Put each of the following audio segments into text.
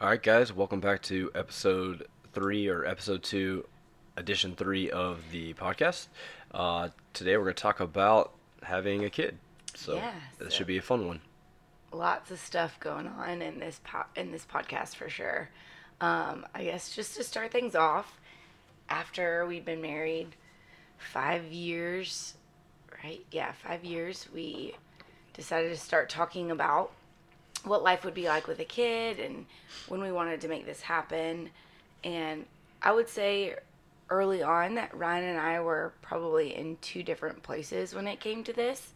All right, guys, welcome back to episode three or episode two, edition three of the podcast. Uh, today we're going to talk about having a kid. So Yeah, this so- should be a fun one. Lots of stuff going on in this po- in this podcast for sure. Um, I guess just to start things off, after we'd been married five years, right? Yeah, five years. We decided to start talking about what life would be like with a kid and when we wanted to make this happen. And I would say early on that Ryan and I were probably in two different places when it came to this.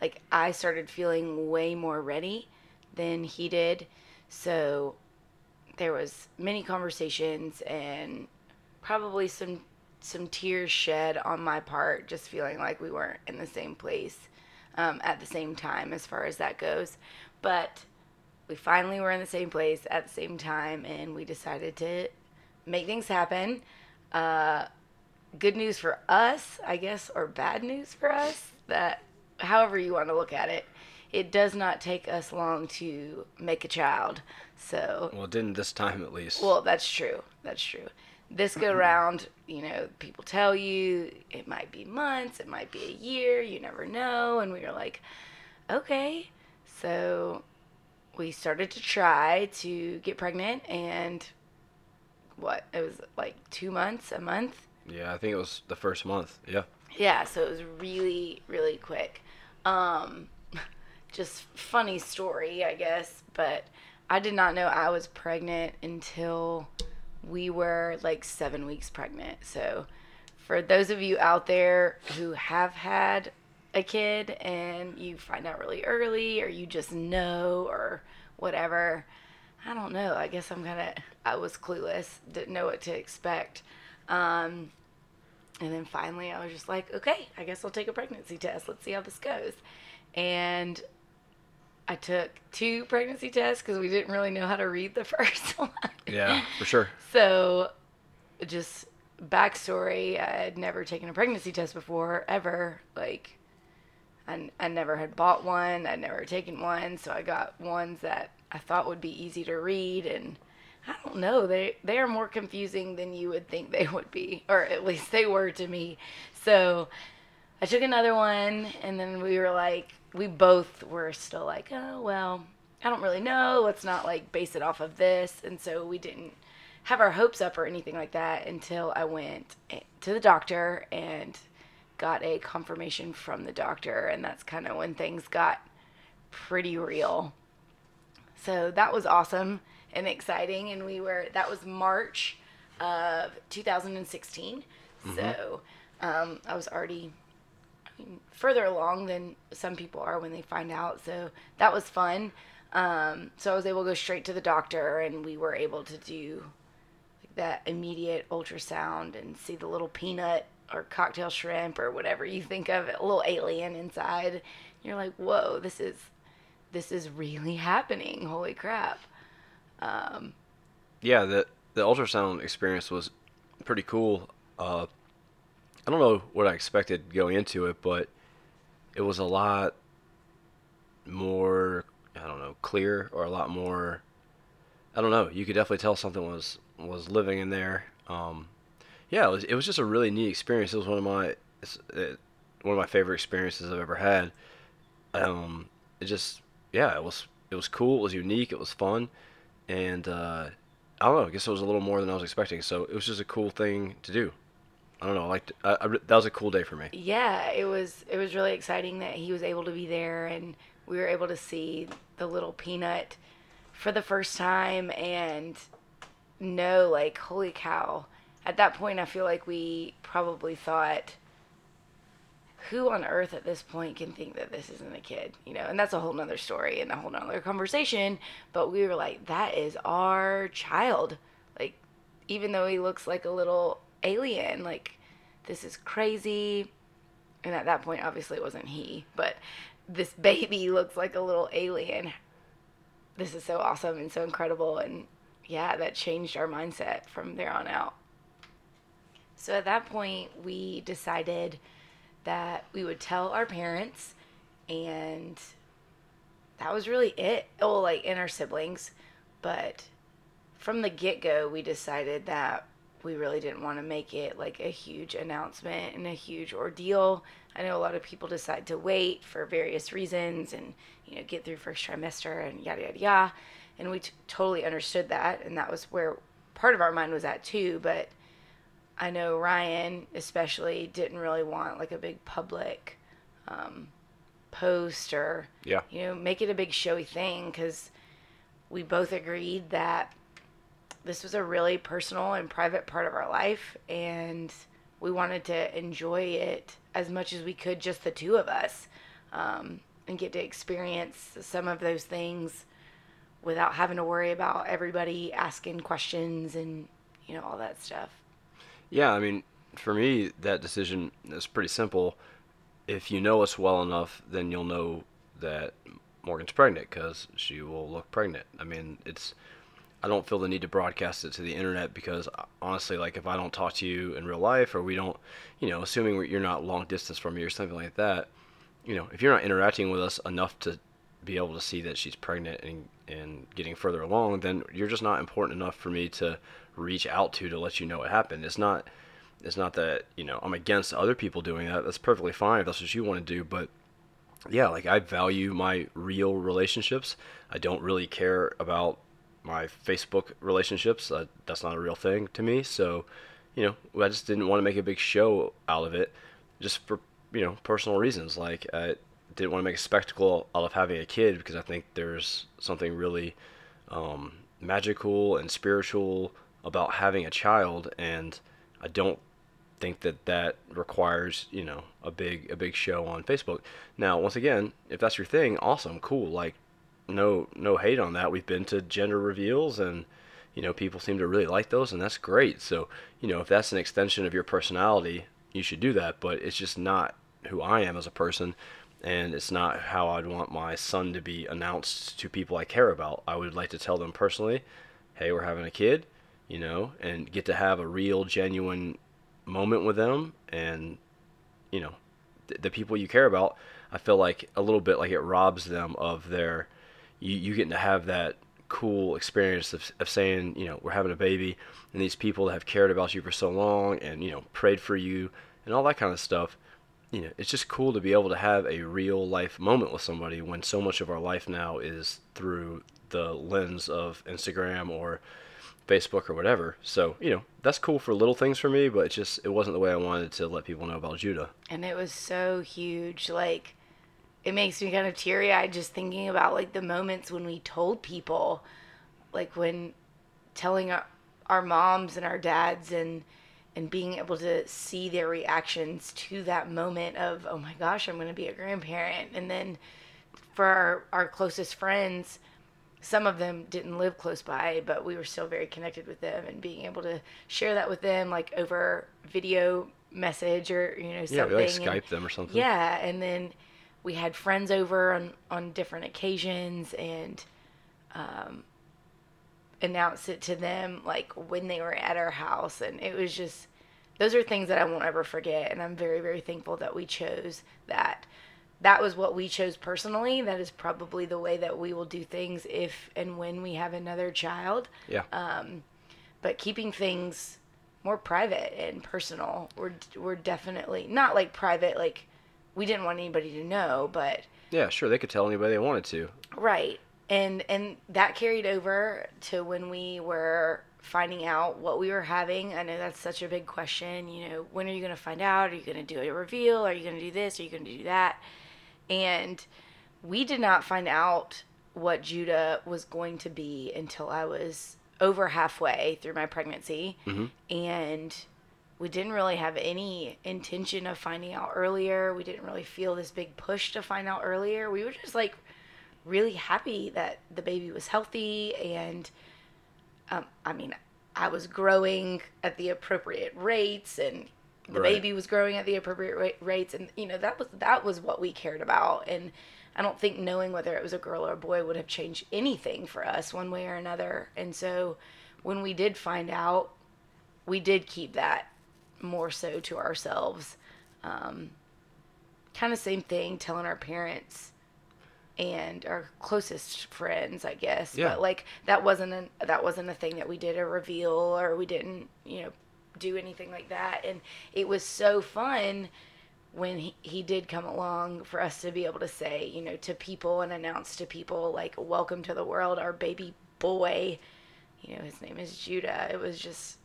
Like I started feeling way more ready than he did. So there was many conversations and probably some some tears shed on my part just feeling like we weren't in the same place um, at the same time as far as that goes but we finally were in the same place at the same time and we decided to make things happen uh, good news for us i guess or bad news for us that however you want to look at it it does not take us long to make a child so Well, it didn't this time at least. well, that's true. That's true. This go round, you know, people tell you it might be months, it might be a year, you never know. And we were like, okay. So we started to try to get pregnant, and what? It was like two months, a month. yeah, I think it was the first month. Yeah. Yeah, so it was really, really quick. Um, just funny story, I guess, but I did not know I was pregnant until we were like seven weeks pregnant. So, for those of you out there who have had a kid and you find out really early, or you just know, or whatever, I don't know. I guess I'm kind of, I was clueless, didn't know what to expect. Um, and then finally, I was just like, okay, I guess I'll take a pregnancy test. Let's see how this goes. And I took two pregnancy tests because we didn't really know how to read the first one. Yeah, for sure. So, just backstory I had never taken a pregnancy test before, ever. Like, I, I never had bought one, I'd never taken one. So, I got ones that I thought would be easy to read. And I don't know, they, they are more confusing than you would think they would be, or at least they were to me. So, I took another one, and then we were like, we both were still like, oh, well, I don't really know. Let's not like base it off of this. And so we didn't have our hopes up or anything like that until I went to the doctor and got a confirmation from the doctor. And that's kind of when things got pretty real. So that was awesome and exciting. And we were, that was March of 2016. So um, I was already I mean, further along than some people are when they find out. So that was fun. Um, so I was able to go straight to the doctor, and we were able to do that immediate ultrasound and see the little peanut or cocktail shrimp or whatever you think of, a little alien inside. You're like, whoa, this is this is really happening. Holy crap! Um, Yeah, the the ultrasound experience was pretty cool. Uh, I don't know what I expected going into it, but it was a lot more I don't know clear or a lot more I don't know. You could definitely tell something was was living in there. Um, yeah, it was it was just a really neat experience. It was one of my it, one of my favorite experiences I've ever had. Um, it just yeah, it was it was cool. It was unique. It was fun, and uh, I don't know. I guess it was a little more than I was expecting. So it was just a cool thing to do. I don't know. I liked I, I, that was a cool day for me. yeah, it was it was really exciting that he was able to be there and we were able to see the little peanut for the first time and know like holy cow. At that point I feel like we probably thought who on earth at this point can think that this isn't a kid, you know? And that's a whole nother story and a whole nother conversation. But we were like, that is our child. Like, even though he looks like a little alien, like, this is crazy. And at that point, obviously, it wasn't he, but this baby looks like a little alien. This is so awesome and so incredible. And yeah, that changed our mindset from there on out. So at that point, we decided that we would tell our parents, and that was really it. Oh, like in our siblings, but from the get go, we decided that we really didn't want to make it like a huge announcement and a huge ordeal. I know a lot of people decide to wait for various reasons and, you know, get through first trimester and yada, yada, yada. And we t- totally understood that. And that was where part of our mind was at too. But I know Ryan, especially, didn't really want like a big public um, post or, Yeah. you know, make it a big showy thing because we both agreed that this was a really personal and private part of our life and we wanted to enjoy it as much as we could just the two of us um, and get to experience some of those things without having to worry about everybody asking questions and you know all that stuff Yeah, I mean, for me, that decision is pretty simple. If you know us well enough, then you'll know that Morgan's pregnant because she will look pregnant. I mean, it's. I don't feel the need to broadcast it to the internet because honestly, like if I don't talk to you in real life or we don't, you know, assuming you're not long distance from me or something like that, you know, if you're not interacting with us enough to be able to see that she's pregnant and and getting further along, then you're just not important enough for me to reach out to to let you know what happened. It's not it's not that you know I'm against other people doing that. That's perfectly fine if that's what you want to do. But yeah, like I value my real relationships. I don't really care about my Facebook relationships. Uh, that's not a real thing to me. So you know I just didn't want to make a big show out of it, just for you know personal reasons. Like I didn't want to make a spectacle out of having a kid because I think there's something really um, magical and spiritual about having a child, and I don't think that that requires you know a big a big show on Facebook. Now, once again, if that's your thing, awesome, cool. Like, no no hate on that. We've been to gender reveals, and you know people seem to really like those, and that's great. So you know if that's an extension of your personality, you should do that. But it's just not who I am as a person. And it's not how I'd want my son to be announced to people I care about. I would like to tell them personally, hey, we're having a kid, you know, and get to have a real, genuine moment with them. And, you know, th- the people you care about, I feel like a little bit like it robs them of their, you, you getting to have that cool experience of, of saying, you know, we're having a baby and these people that have cared about you for so long and, you know, prayed for you and all that kind of stuff you know, it's just cool to be able to have a real life moment with somebody when so much of our life now is through the lens of Instagram or Facebook or whatever. So, you know, that's cool for little things for me, but it just it wasn't the way I wanted to let people know about Judah. and it was so huge like it makes me kind of teary eyed just thinking about like the moments when we told people like when telling our, our moms and our dads and and being able to see their reactions to that moment of oh my gosh i'm going to be a grandparent and then for our, our closest friends some of them didn't live close by but we were still very connected with them and being able to share that with them like over video message or you know something Yeah, we like and- Skype them or something. yeah, and then we had friends over on on different occasions and um, announced it to them like when they were at our house, and it was just those are things that I won't ever forget, and I'm very very thankful that we chose that. That was what we chose personally. That is probably the way that we will do things if and when we have another child Yeah. um but keeping things more private and personal. We're we're definitely not like private like we didn't want anybody to know, but yeah, sure, they could tell anybody they wanted to. right. And and that carried over to when we were finding out what we were having. I know that's such a big question, you know, when are you going to find out? Are you going to do a reveal? Are you going to do this? Are you going to do that? And we did not find out what Judah was going to be until I was over halfway through my pregnancy. Mm-hmm. And we didn't really have any intention of finding out earlier. We didn't really feel this big push to find out earlier. We were just like really happy that the baby was healthy and um, I mean, I was growing at the appropriate rates, and the Right. baby was growing at the appropriate ra- rates, and you know that was that was what we cared about. And I don't think knowing whether it was a girl or a boy would have changed anything for us one way or another. And so, when we did find out, we did keep that more so to ourselves. Um, kind of same thing, telling our parents and our closest friends, I guess. Yeah. But like that wasn't a that wasn't a thing that we did a reveal or we didn't, you know, do anything like that. And it was so fun when he, he did come along for us to be able to say, you know, to people and announce to people like, "Welcome to the world, our baby boy." You know, his name is Judah. It was just,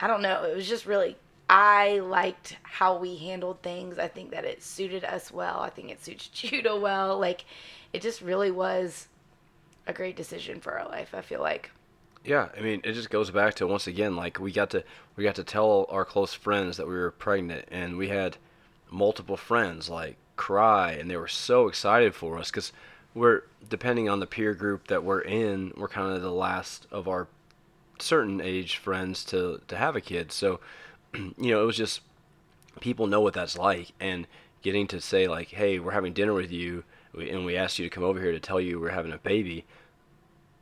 I don't know. It was just really. I liked how we handled things. I think that it suited us well. I think it suits Judah well. Like, it just really was a great decision for our life. I feel like. Yeah, I mean, it just goes back to once again, like we got to we got to tell our close friends that we were pregnant, and we had multiple friends like cry, and they were so excited for us because we're depending on the peer group that we're in, we're kind of the last of our certain age friends to to have a kid. So, you know, it was just people know what that's like, and getting to say like, hey, we're having dinner with you, and we asked you to come over here to tell you we're having a baby.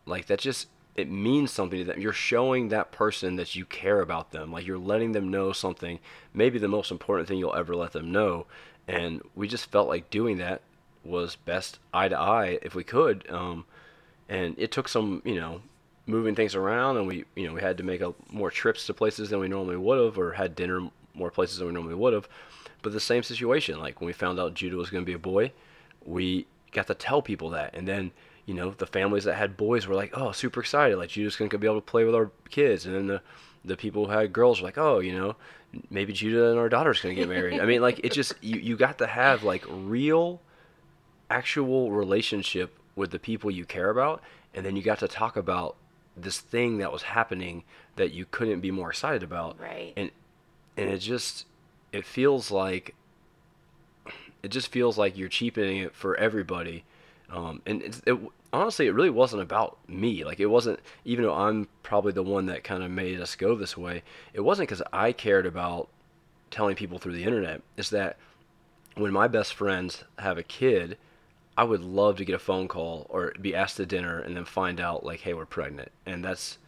Like that just it means something to them. You're showing that person that you care about them. Like you're letting them know something maybe the most important thing you'll ever let them know. And we just felt like doing that was best eye to eye if we could. Um, and it took some you know moving things around and we you know we had to make a, more trips to places than we normally would have or had dinner more places than we normally would have. But the same situation like when we found out judah was going to be a boy we got to tell people that. And then you know the families that had boys were like oh super excited. Like judah's going to be able to play with our kids. And then the the people who had girls were like oh you know maybe judah and our daughter's going to get married. I mean like it just you, you got to have like real actual relationship with the people you care about. And then you got to talk about this thing that was happening that you couldn't be more excited about. Right. and and it just it feels like it just feels like you're cheapening it for everybody. Um, and it honestly it really wasn't about me. Like it wasn't even though i'm probably the one that kind of made us go this way it wasn't because i cared about telling people through the internet. It's that when my best friends have a kid i would love to get a phone call or be asked to dinner and then find out like hey we're pregnant. And that's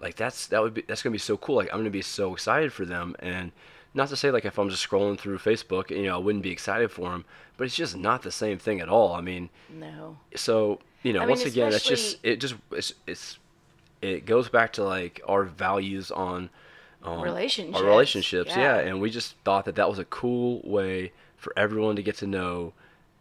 like that's that would be that's gonna be so cool. Like i'm gonna be so excited for them. And not to say like if i'm just scrolling through facebook you know i wouldn't be excited for them but it's just not the same thing at all i mean No. so you know I mean, once again it's just it just it's, it's it goes back to like our values on um, Relationships, our relationships yeah. yeah. and we just thought that that was a cool way for everyone to get to know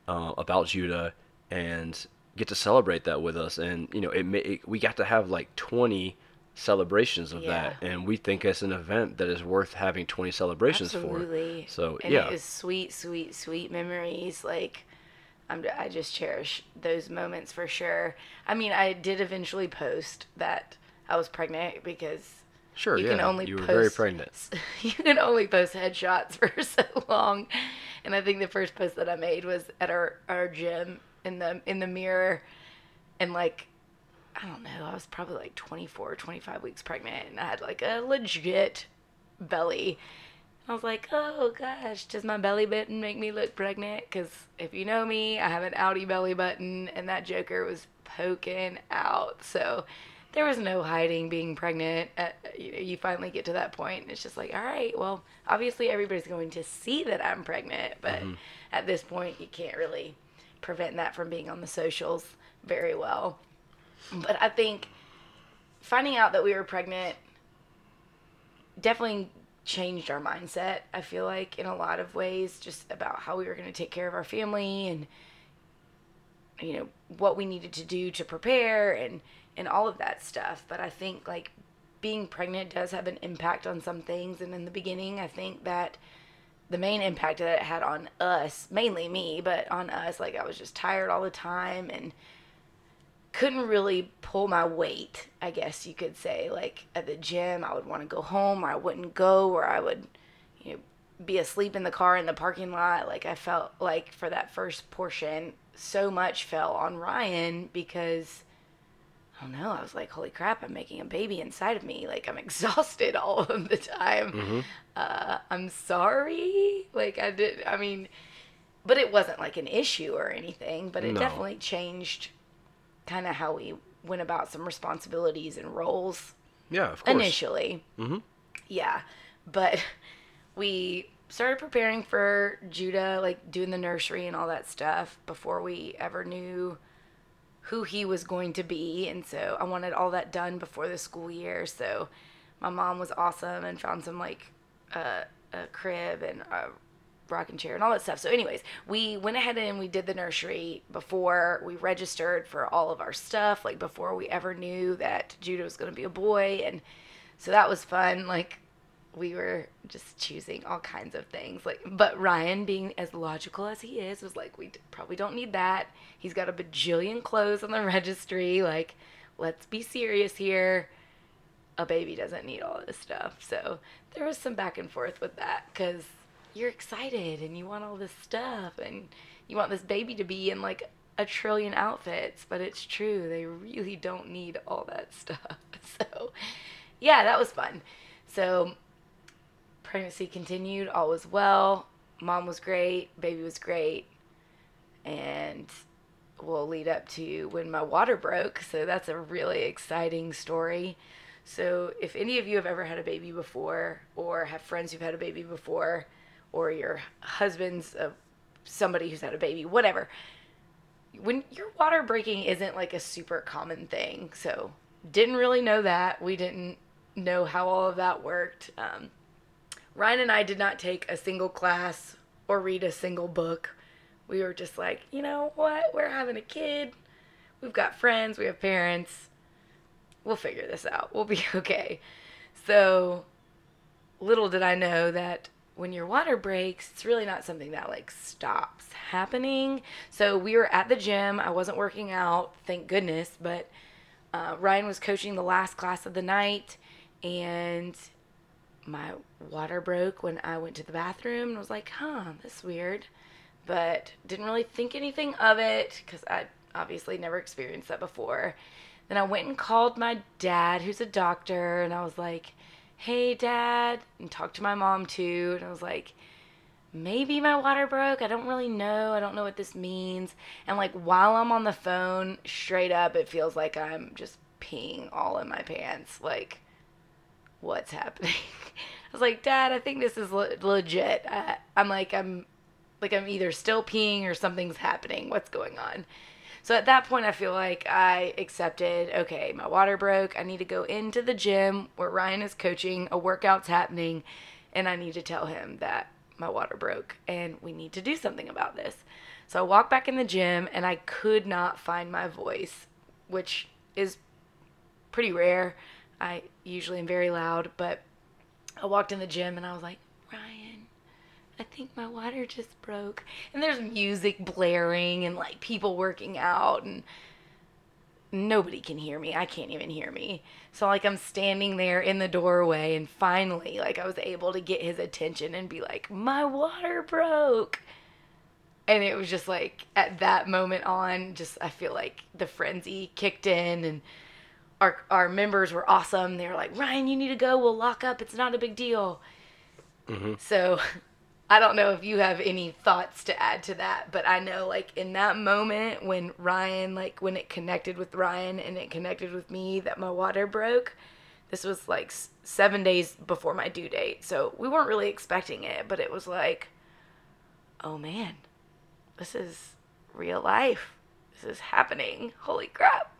uh, about judah and get to celebrate that with us and you know it, it we got to have like 20 celebrations of that and we think it's an event that is worth having 20 celebrations Absolutely. for so and yeah it was sweet, sweet, sweet memories. Like, I'm, I just cherish those moments for sure. I mean, I did eventually post that I was pregnant because sure you yeah can only you were post, very pregnant You can only post headshots for so long, and I think the first post that I made was at our our gym in the in the mirror, and like. I don't know. I was probably like 24, 25 weeks pregnant, and I had like a legit belly. I was like, oh gosh, does my belly button make me look pregnant? Because if you know me, I have an outie belly button, and that joker was poking out. So there was no hiding being pregnant. Uh, you, know, you finally get to that point, and it's just like, all right, well, obviously everybody's going to see that I'm pregnant, but at this point, you can't really prevent that from being on the socials very well. But I think finding out that we were pregnant definitely changed our mindset. I feel like in a lot of ways, just about how we were going to take care of our family and you know what we needed to do to prepare and and all of that stuff. But I think like being pregnant does have an impact on some things. And in the beginning, I think that the main impact that it had on us, mainly me, but on us, like I was just tired all the time and couldn't really pull my weight, I guess you could say. Like at the gym, I would want to go home or I wouldn't go or I would, you know, be asleep in the car in the parking lot. Like I felt like for that first portion, so much fell on Ryan because I don't know, I was like, holy crap, I'm making a baby inside of me. Like I'm exhausted all of the time. Uh, I'm sorry. Like I did, I mean, but it wasn't like an issue or anything, but it No. definitely changed kind of how we went about some responsibilities and roles yeah of course initially. Mhm. Yeah, but we started preparing for Judah, like doing the nursery and all that stuff before we ever knew who he was going to be. And so I wanted all that done before the school year. So my mom was awesome and found some like uh, a crib and a rocking chair and all that stuff. So, anyways, we went ahead and we did the nursery before we registered for all of our stuff, like before we ever knew that Judah was going to be a boy. And so that was fun. Like, we were just choosing all kinds of things like but ryan being as logical as he is was like we probably don't need that he's got a bajillion clothes on the registry like let's be serious here a baby doesn't need all this stuff so there was some back and forth with that because you're excited and you want all this stuff and you want this baby to be in like a trillion outfits but it's true they really don't need all that stuff so yeah that was fun so pregnancy continued. All was well. Mom was great. Baby was great. And we'll lead up to when my water broke. So that's a really exciting story. So if any of you have ever had a baby before, or have friends who've had a baby before, or your husband's of somebody who's had a baby, whatever, when your water breaking isn't like a super common thing. So didn't really know that. We didn't know how all of that worked. Um, Ryan and I did not take a single class or read a single book. We were just like, you know what? We're having a kid. We've got friends. We have parents. We'll figure this out. We'll be okay. So, little did I know that when your water breaks, it's really not something that like stops happening. So, we were at the gym. I wasn't working out, thank goodness, but uh, Ryan was coaching the last class of the night and my water broke when I went to the bathroom and was like, huh, that's weird. But didn't really think anything of it because I obviously never experienced that before. Then I went and called my dad, who's a doctor, and I was like, hey, dad, and talked to my mom too. And I was like, maybe my water broke. I don't really know. I don't know what this means. And like while I'm on the phone, straight up, it feels like I'm just peeing all in my pants. Like, what's happening? I was like, Dad, I think this is le- legit. I, I'm like, I'm like, I'm either still peeing or something's happening. What's going on? So at that point, I feel like I accepted, okay, my water broke. I need to go into the gym where Ryan is coaching, a workout's happening, and I need to tell him that my water broke and we need to do something about this. So I walked back in the gym and I could not find my voice, which is pretty rare. I usually am very loud, but I walked in the gym and I was like, Ryan, think my water just broke. And there's music blaring and like people working out and nobody can hear me. I can't even hear me. So like I'm standing there in the doorway and finally like I was able to get his attention and be like, "My water broke." And it was just like at that moment on, just I feel like the frenzy kicked in and our our members were awesome. They were like, "Ryan, you need to go. We'll lock up. It's not a big deal." Mm-hmm. So I don't know if you have any thoughts to add to that, but I know like in that moment when Ryan like when it connected with Ryan and it connected with me that my water broke. This was like s- 7 days before my due date. So we weren't really expecting it, but it was like oh man. This is real life. This is happening. Holy crap.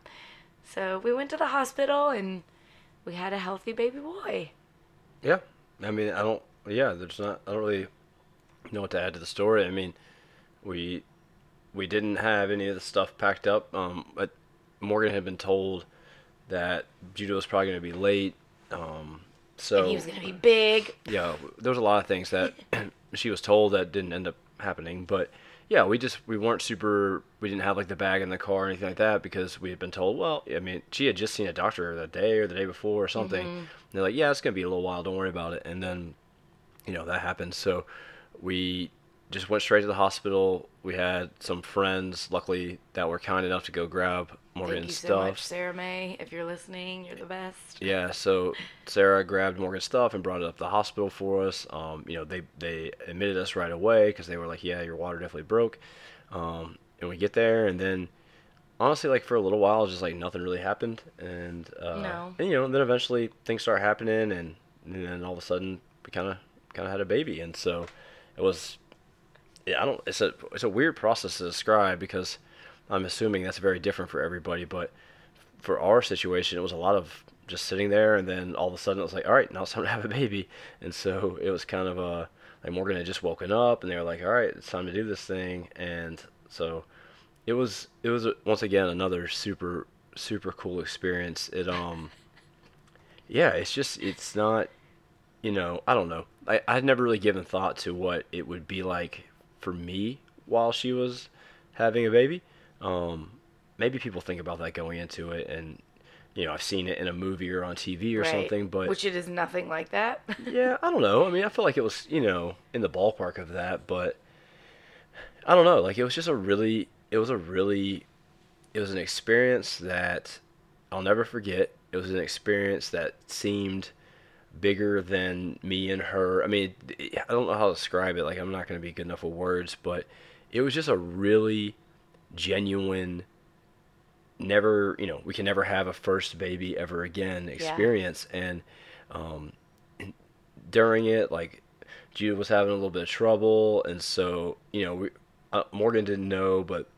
So we went to the hospital and we had a healthy baby boy. Yeah, I mean, I don't. Yeah, there's not. I don't really know what to add to the story. I mean, we we didn't have any of the stuff packed up. Um, but Morgan had been told that Judah was probably going to be late. Um, so and he was going to be big. yeah, there was a lot of things that she was told that didn't end up happening. But yeah, we just we weren't super. We didn't have like the bag in the car or anything like that because we had been told. Well, I mean, she had just seen a doctor that day or the day before or something. And they're like, yeah, it's gonna be a little while. Don't worry about it. And then, you know, that happened. So we just went straight to the hospital. We had some friends, luckily, that were kind enough to go grab Morgan's Thank you so stuff. much, Sarah May. If you're listening, you're the best. Yeah, so Sarah grabbed Morgan's stuff and brought it up to the hospital for us. Um, you know, they they admitted us right away because they were like, "Yeah, your water definitely broke." Um, and we get there, and then honestly, like for a little while, just like nothing really happened, and uh, No. and you know, then eventually things start happening, and, and then all of a sudden we kind of kind of had a baby, and so it was. I don't. It's a it's a weird process to describe because I'm assuming that's very different for everybody, but for our situation, it was a lot of just sitting there, and then all of a sudden it was like, all right, now it's time to have a baby, and so it was kind of a like Morgan had just woken up, and they were like, all right, it's time to do this thing, and so it was it was once again another super super cool experience. It um yeah, it's just it's not you know I don't know I I'd never really given thought to what it would be like for me while she was having a baby. Um, maybe people think about that going into it, and you know I've seen it in a movie or on TV or right. something, but which it is nothing like that. yeah, I don't know. I mean, I feel like it was you know in the ballpark of that, but I don't know. Like it was just a really it was a really it was an experience that I'll never forget. It was an experience that seemed bigger than me and her. I mean, I don't know how to describe it. Like I'm not going to be good enough with words, but it was just a really genuine never, you know, we can never have a first baby ever again experience yeah. and um during it like Judah was having a little bit of trouble and so, you know, we, uh, Morgan didn't know, but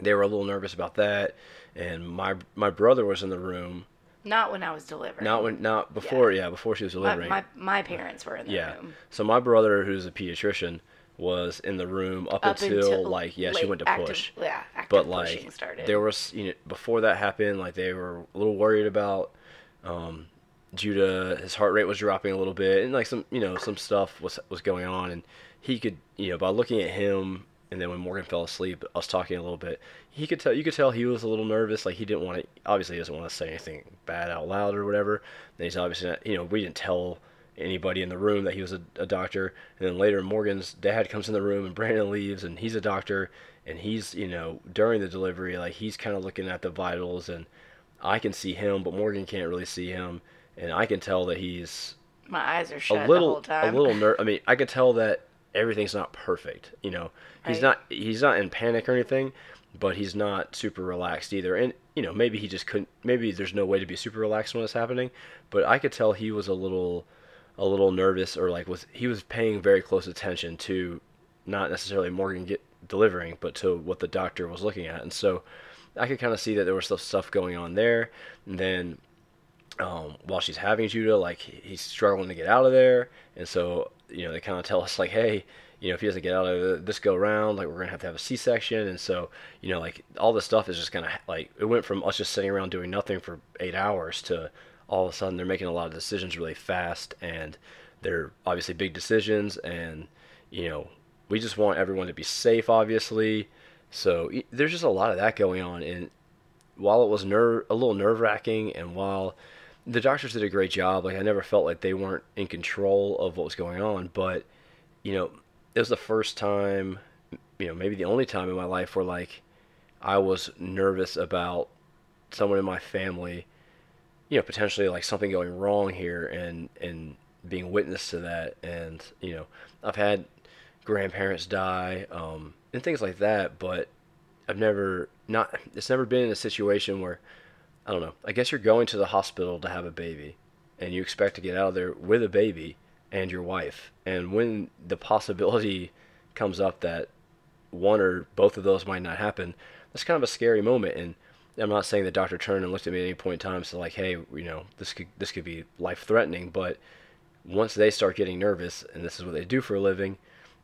they were a little nervous about that, and my my brother was in the room. Not when I was delivering. Not when, not before. Yeah, yeah before she was delivering. My, my, my parents were in the yeah. room. So my brother, who's a pediatrician, was in the room up, up until, until, like yeah, she went to active, push. Yeah, but like started. there was you know before that happened, like they were a little worried about. Um, Judah, his heart rate was dropping a little bit, and like some, you know, some stuff was was going on, and he could, you know, by looking at him and then when Morgan fell asleep, I was talking a little bit. He could tell you could tell he was a little nervous. Like he didn't want to. Obviously, he doesn't want to say anything bad out loud or whatever. And he's obviously not. You know, we didn't tell anybody in the room that he was a, a doctor. And then later, Morgan's dad comes in the room and Brandon leaves, and he's a doctor. And he's you know during the delivery, like he's kind of looking at the vitals, and I can see him, but Morgan can't really see him, and I can tell that he's my eyes are shut a little, the whole time. A little ner- I mean, I could tell that everything's not perfect. You know, he's right. not he's not in panic or anything, but he's not super relaxed either. And you know, maybe he just couldn't. Maybe there's no way to be super relaxed when it's happening. But I could tell he was a little, a little nervous or like was he was paying very close attention to, not necessarily Morgan get delivering, but to what the doctor was looking at. And so, I could kind of see that there was stuff stuff going on there. And then um, while she's having Judah, like he's struggling to get out of there, and so you know they kind of tell us like, hey, you know if he doesn't get out of this go round, like we're gonna have to have a C-section, and so you know like all this stuff is just gonna like it went from us just sitting around doing nothing for eight hours to all of a sudden they're making a lot of decisions really fast, and they're obviously big decisions, and you know we just want everyone to be safe, obviously. So there's just a lot of that going on, and while it was nerve a little nerve wracking, and while the doctors did a great job. Like I never felt like they weren't in control of what was going on, but you know, it was the first time, you know, maybe the only time in my life where like I was nervous about someone in my family, you know, potentially like something going wrong here and and being witness to that and, you know, I've had grandparents die um and things like that, but I've never not it's never been in a situation where I don't know. I guess you're going to the hospital to have a baby, and you expect to get out of there with a baby and your wife. And when the possibility comes up that one or both of those might not happen, that's kind of a scary moment. And I'm not saying that doctor Turner looked at me at any point in time, so like, hey, you know, this could this could be life threatening. But once they start getting nervous, and this is what they do for a living,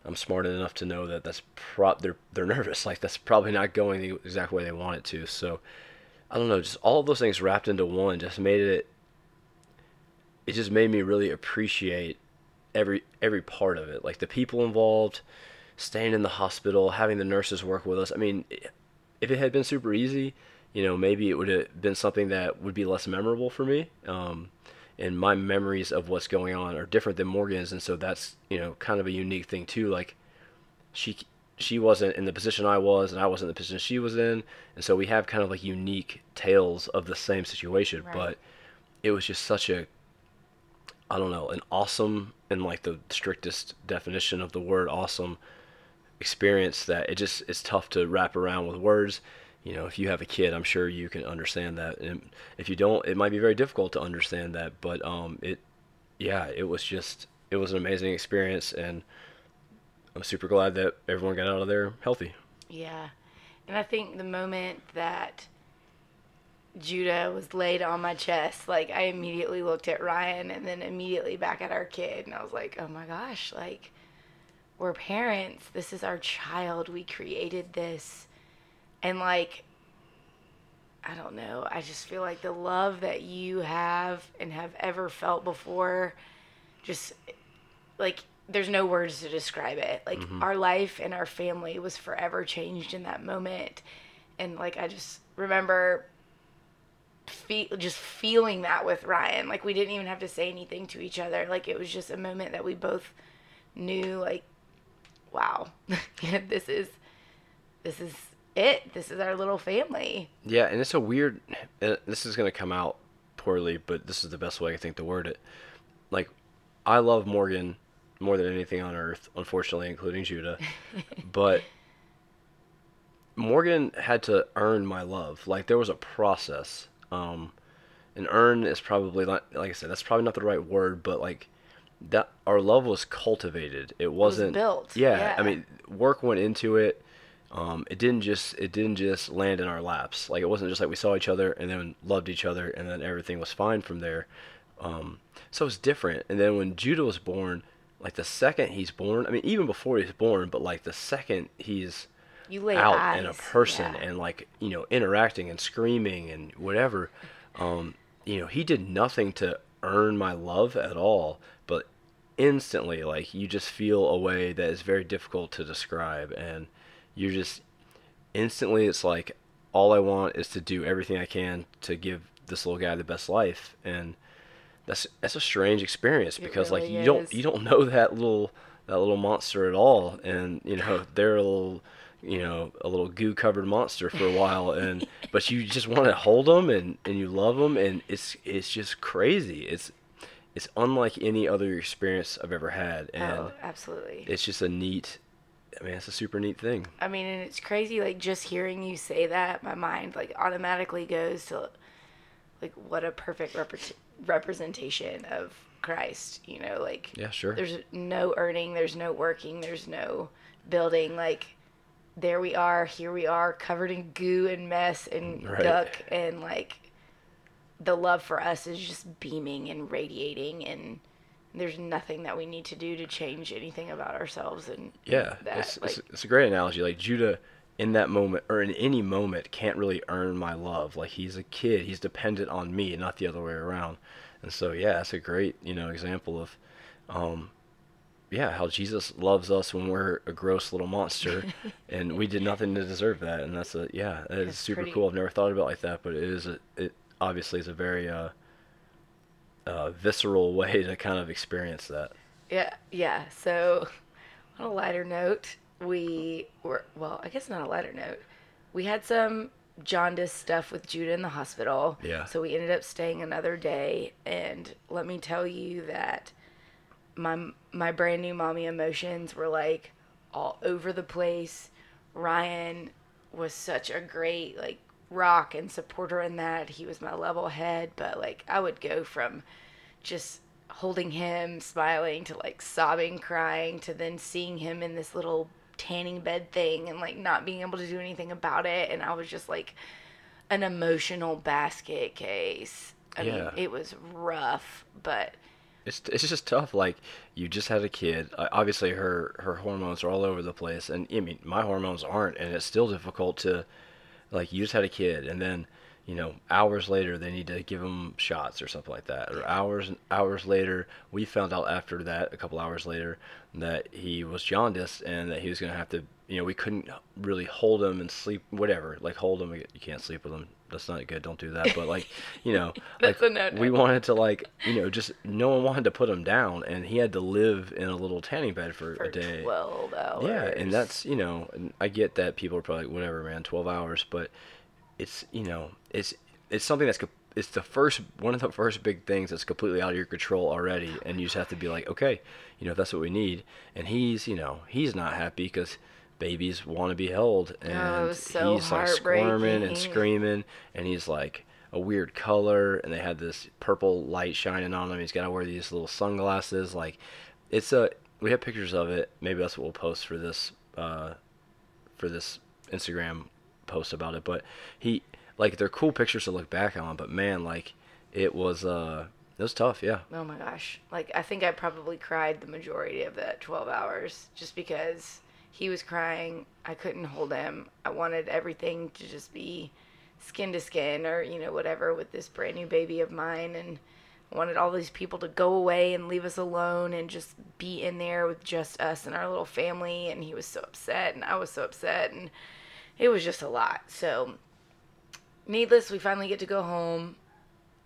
I'm smart enough to know that that's pro- they're they're nervous. Like that's probably not going the exact way they want it to. So I don't know, just all those things wrapped into one just made it it just made me really appreciate every every part of it. Like the people involved, staying in the hospital, having the nurses work with us. I mean, if it had been super easy, you know, maybe it would have been something that would be less memorable for me. Um, and my memories of what's going on are different than Morgan's, and so that's you know kind of a unique thing too. Like she she wasn't in the position I was, and I wasn't in the position she was in, and so we have kind of like unique tales of the same situation. Right. But it was just such a, I don't know, an awesome and like the strictest definition of the word awesome experience that it just it's tough to wrap around with words. You know, if you have a kid, I'm sure you can understand that, and if you don't, it might be very difficult to understand that. But um, it, yeah, it was just it was an amazing experience and I'm super glad that everyone got out of there healthy. Yeah. And I think the moment that Judah was laid on my chest, like I immediately looked at Ryan and then immediately back at our kid and I was like, "Oh my gosh, like we're parents. This is our child. We created this." And like I don't know. I just feel like the love that you have and have ever felt before just like there's no words to describe it. Like Mhm. our life and our family was forever changed in that moment. And like I just remember fe- just feeling that with Ryan. Like we didn't even have to say anything to each other. Like it was just a moment that we both knew like wow. this is this is it. This is our little family. Yeah, and it's a weird. Uh, this is gonna come out poorly, but this is the best way I think to word it. Like, I love Morgan more than anything on earth, unfortunately, including Judah. but Morgan had to earn my love. Like there was a process. Um, and earn is probably not like I said. That's probably not the right word, but like that our love was cultivated. It was wasn't built, Yeah, yeah. I mean, work went into it. Um, it didn't just it didn't just land in our laps. Like it wasn't just like we saw each other and then loved each other and then everything was fine from there. Um, so it's different. And then when Judah was born, like the second he's born, I mean even before he's born, but like the second he's You lay out eyes. and a person yeah. and like you know interacting and screaming and whatever um you know he did nothing to earn my love at all but instantly like you just feel a way that is very difficult to describe and you're just instantly it's like all i want is to do everything i can to give this little guy the best life and that's that's a strange experience because like really you don't you don't know that little that little monster at all. And you know they're a little you know a little goo covered monster for a while. And but you just want to hold them and and you love them and it's it's just crazy. It's it's unlike any other experience I've ever had. Oh, and oh, absolutely. it's just a neat I mean it's a super neat thing. I mean, and it's crazy. Like just hearing you say that, my mind like automatically goes to like what a perfect repre- representation of Christ. You know, like yeah sure there's no earning, there's no working, there's no building. Like there we are, here we are, covered in goo and mess and mm, Right. duck, and like the love for us is just beaming and radiating, and there's nothing that we need to do to change anything about ourselves. And Yeah, that, it's, like, it's, it's a great analogy. Like Judah, in that moment or in any moment, can't really earn my love. Like he's a kid, he's dependent on me, not the other way around. And so, yeah, that's a great you know example of, um, yeah, how Jesus loves us when we're a gross little monster, and we did nothing to deserve that. And that's a yeah, that is It's super pretty- cool. I've never thought about it like that, but it is a, it obviously is a very uh, uh, visceral way to kind of experience that. Yeah, yeah. So, on a lighter note, we were well. I guess not a lighter note. We had some jaundice stuff with Judah in the hospital. Yeah. So we ended up staying another day, and let me tell you that my my brand new mommy emotions were like all over the place. Ryan was such a great like rock and supporter in that. He was my level head, but like I would go from just holding him, smiling to like sobbing, crying to then seeing him in this little tanning bed thing and like not being able to do anything about it and I was just like an emotional basket case. I mean, Yeah. it was rough, but It's it's just tough. Like you just had a kid. Obviously, her her hormones are all over the place, and I mean my hormones aren't, and it's still difficult to, like you just had a kid, and then you know hours later they need to give them shots or something like that, or hours and hours later we found out after that a couple hours later that he was jaundiced and that he was gonna have to you know we couldn't really hold him and sleep whatever like hold him you can't sleep with him. That's not good don't do that. But like you know That's like we wanted to like you know just no one wanted to put him down and he had to live in a little tanning bed for, for a day. 12 hours. yeah and that's you know i get that people are probably like whatever man 12 hours but it's you know it's it's something that's it's the first one of the first big things that's completely out of your control already and you just have to be like okay you know that's what we need. And he's you know he's not happy because babies want to be held and Oh, so he's like squirming and screaming and he's like a weird color and they had this purple light shining on him. He's got to wear these little sunglasses like it's a we have pictures of it. Maybe that's what we'll post for this uh for this instagram post about it, but he like they're cool pictures to look back on. But man, like it was uh it was tough. Yeah. Oh my gosh. Like I think I probably cried the majority of that 12 hours just because he was crying. I couldn't hold him. I wanted everything to just be skin to skin or, you know, whatever with this brand new baby of mine and I wanted all these people to go away and leave us alone and just be in there with just us and our little family and he was so upset and I was so upset and it was just a lot. So needless, we finally get to go home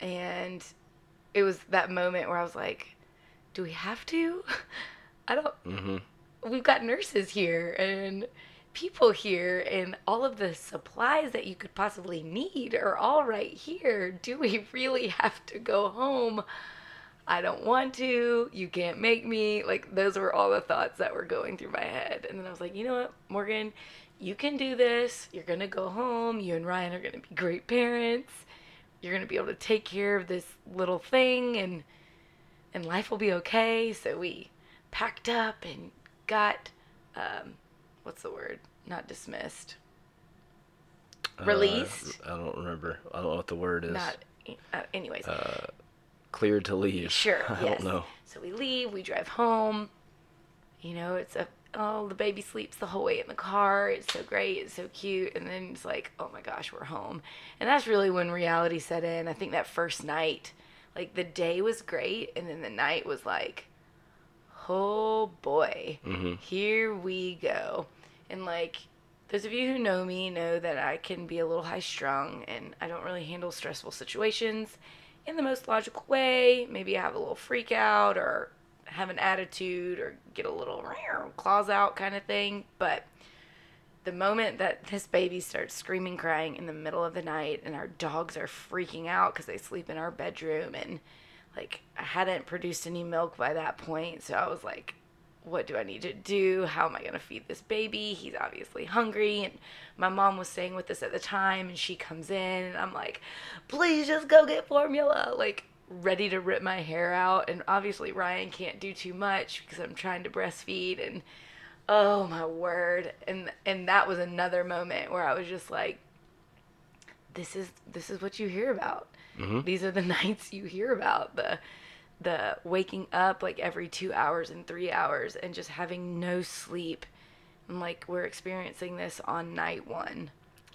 and it was that moment where I was like, do we have to? I don't. hmm We've got nurses here and people here, and all of the supplies that you could possibly need are all right here. Do we really have to go home? I don't want to. You can't make me. Like, those were all the thoughts that were going through my head. And then I was like, you know what, Morgan, you can do this. You're going to go home. You and Ryan are going to be great parents. You're going to be able to take care of this little thing and and life will be okay. So we packed up and got um what's the word? Not dismissed. Released? Uh, I don't remember. I don't know what the word is. Not uh, anyways. uh, cleared to leave. Sure. I yes. don't know. So we leave, we drive home. You know, it's a oh, the baby sleeps the whole way in the car. It's so great, it's so cute. And then it's like, oh my gosh, we're home. And that's really when reality set in. I think that first night, like the day was great, and then the night was like, oh boy, Mhm. here we go. And like those of you who know me know that I can be a little high strung and I don't really handle stressful situations in the most logical way. Maybe I have a little freak out or have an attitude or get a little claws out kind of thing. But the moment that this baby starts screaming, crying in the middle of the night, and our dogs are freaking out because they sleep in our bedroom, and like I hadn't produced any milk by that point, so I was like, what do I need to do? How am I going to feed this baby? He's obviously hungry. And my mom was staying with us at the time, and she comes in, and I'm like, please just go get formula. Like, ready to rip my hair out. And obviously, Ryan can't do too much because I'm trying to breastfeed. And oh my word. And, and that was another moment where I was just like, this is this is what you hear about. Mhm. These are the nights you hear about the the waking up like every 2 hours and 3 hours and just having no sleep. And like we're experiencing this on night 1.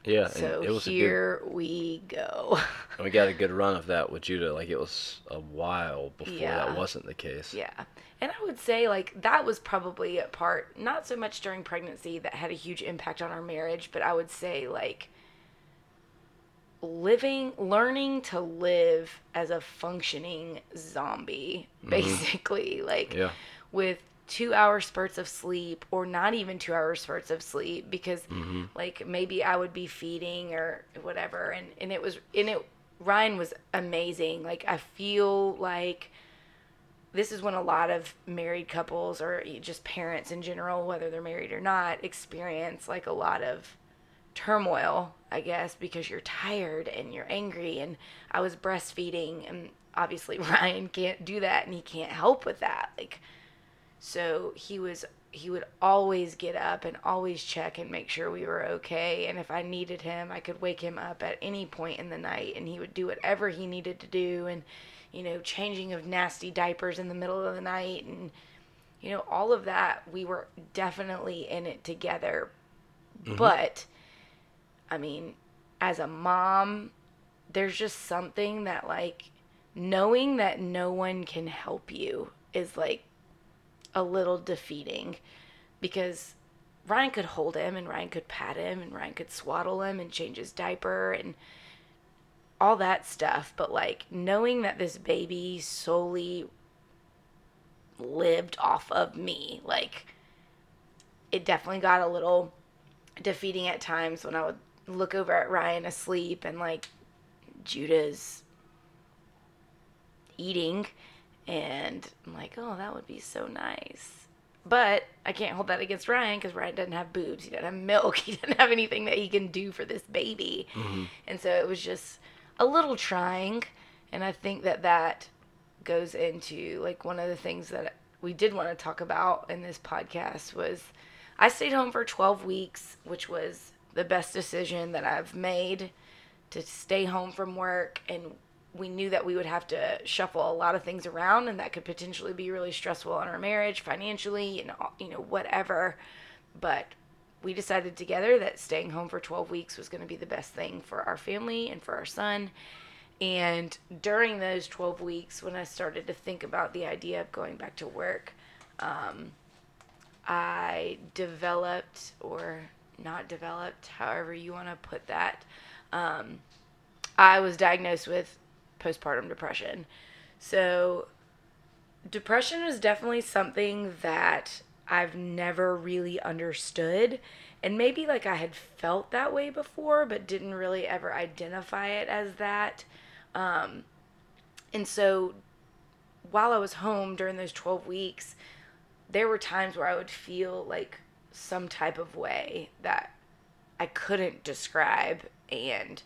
Yeah, So it was here we go. And we got a good run of that with Judah. Like it was a while before Yeah. that wasn't the case. Yeah. And I would say, like, that was probably a part, not so much during pregnancy that had a huge impact on our marriage, but I would say, like, living, learning to live as a functioning zombie, mm-hmm. basically. Like, Yeah. with two hour spurts of sleep or not even two hour spurts of sleep because Mm-hmm. like maybe I would be feeding or whatever and, and it was and it Ryan was amazing. Like I feel like this is when a lot of married couples or just parents in general, whether they're married or not, experience like a lot of turmoil, I guess, because you're tired and you're angry. And I was breastfeeding, and obviously Ryan can't do that and he can't help with that. Like, so he was he would always get up and always check and make sure we were okay. And if i needed him i could wake him up at any point in the night and he would do whatever he needed to do and you know changing of nasty diapers in the middle of the night and you know all of that we were definitely in it together. Mm-hmm. But i mean as a mom there's just something that like knowing that no one can help you is like a little defeating because Ryan could hold him and Ryan could pat him and Ryan could swaddle him and change his diaper and all that stuff. But like knowing that this baby solely lived off of me, like it definitely got a little defeating at times when I would look over at Ryan asleep and like Judah's eating and I'm like, oh, that would be so nice. But I can't hold that against Ryan because Ryan doesn't have boobs. He doesn't have milk. He doesn't have anything that he can do for this baby. Mm-hmm. And so it was just a little trying. And I think that that goes into like one of the things that we did want to talk about in this podcast was I stayed home for 12 weeks, which was the best decision that I've made to stay home from work and we knew that we would have to shuffle a lot of things around and that could potentially be really stressful on our marriage financially and you know whatever. But we decided together that staying home for 12 weeks was going to be the best thing for our family and for our son. And during those 12 weeks when i started to think about the idea of going back to work um, i developed or not developed however you want to put that um, i was diagnosed with postpartum depression. So, depression is definitely something that I've never really understood. And maybe like I had felt that way before, but didn't really ever identify it as that. Um, and so, while I was home during those 12 weeks, there were times where I would feel like some type of way that I couldn't describe. And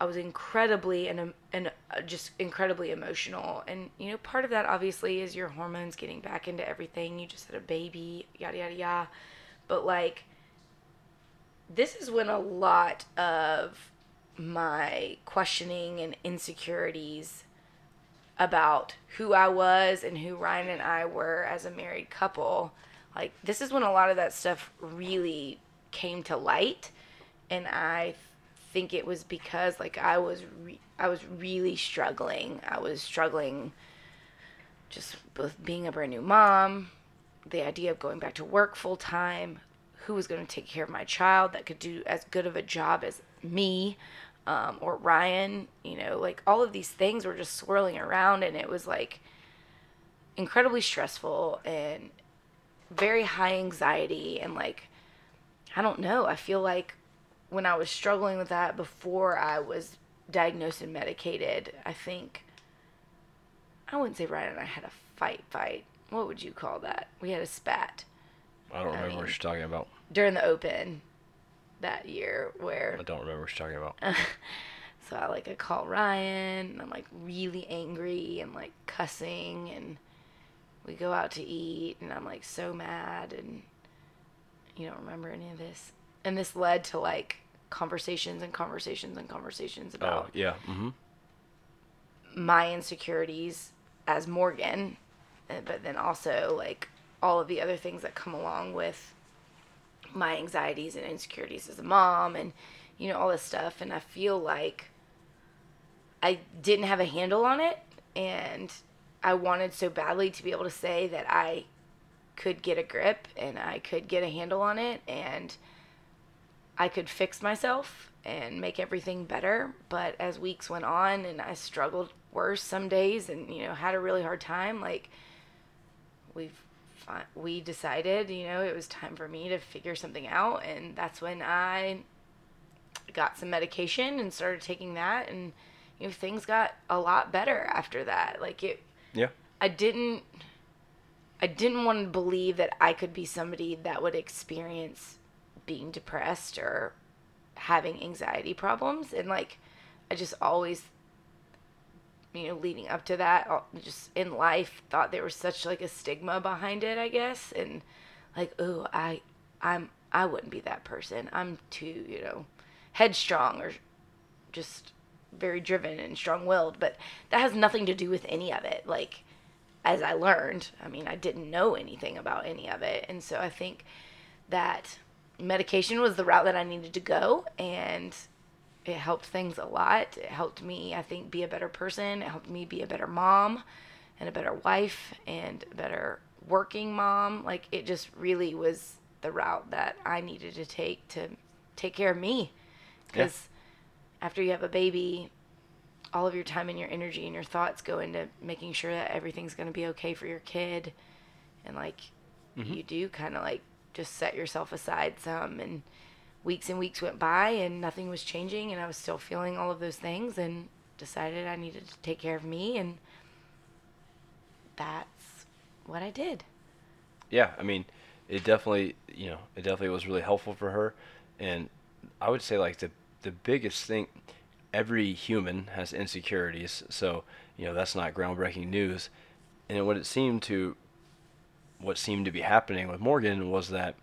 I was incredibly and and uh, just incredibly emotional. And you know, part of that obviously is your hormones getting back into everything. You just had a baby, yada yada yada. But like this is when a lot of my questioning and insecurities about who I was and who Ryan and I were as a married couple, like this is when a lot of that stuff really came to light and I think it was because like I was re- I was really struggling. I was struggling just both being a brand new mom, the idea of going back to work full time, who was going to take care of my child that could do as good of a job as me um, or Ryan, you know, like all of these things were just swirling around and it was like incredibly stressful and very high anxiety and like I don't know, I feel like when I was struggling with that before I was diagnosed and medicated, I think I wouldn't say Ryan and I had a fight fight. What would you call that? We had a spat. I don't remember I mean, what you're talking about. During the open that year where I don't remember what you're talking about. so I like I call Ryan and I'm like really angry and like cussing and we go out to eat and I'm like so mad and you don't remember any of this. And this led to like conversations and conversations and conversations oh, about oh, yeah mm-hmm. my insecurities as Morgan, eh, but then also like all of the other things that come along with my anxieties and insecurities as a mom and you know all this stuff and I feel like I didn't have a handle on it and I wanted so badly to be able to say that I could get a grip and I could get a handle on it and I could fix myself and make everything better. But as weeks went on and I struggled worse some days and, you know, had a really hard time, like, we've we decided, you know, it was time for me to figure something out. And that's when I got some medication and started taking that. And, you know, things got a lot better after that. Like, it, yeah. I didn't, I didn't want to believe that I could be somebody that would experience being depressed or having anxiety problems. And like i just always you know leading up to that just in life thought there was such like a stigma behind it i guess. And like oh i i'm i wouldn't be that person. I'm too you know headstrong or just very driven and strong-willed. But that has nothing to do with any of it. Like as i learned i mean i didn't know anything about any of it. And so i think that medication was the route that I needed to go, and it helped things a lot. It helped me, I think, be a better person. It helped me be a better mom and a better wife and a better working mom. Like, it just really was the route that I needed to take to take care of me. Because yeah. after you have a baby, all of your time and your energy and your thoughts go into making sure that everything's going to be okay for your kid. And, like, mm-hmm. you do kind of like just set yourself aside some and weeks and weeks went by and nothing was changing and I was still feeling all of those things and decided I needed to take care of me and that's what I did. Yeah, I mean, it definitely, you know, it definitely was really helpful for her and I would say like the the biggest thing every human has insecurities, so, you know, that's not groundbreaking news. And what it seemed to what seemed to be happening with Morgan was that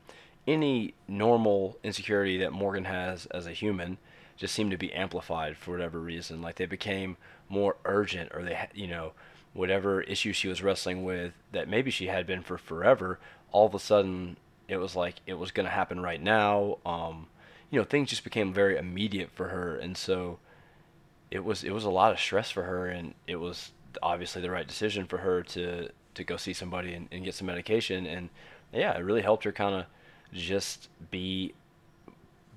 any normal insecurity that Morgan has as a human just seemed to be amplified for whatever reason. Like they became more urgent, or they, you know, whatever issue she was wrestling with that maybe she had been for forever, all of a sudden it was like it was going to happen right now. Um, you know, things just became very immediate for her, and so it was it was a lot of stress for her, and it was obviously the right decision for her to to go see somebody and, and get some medication, and yeah, it really helped her kind of just be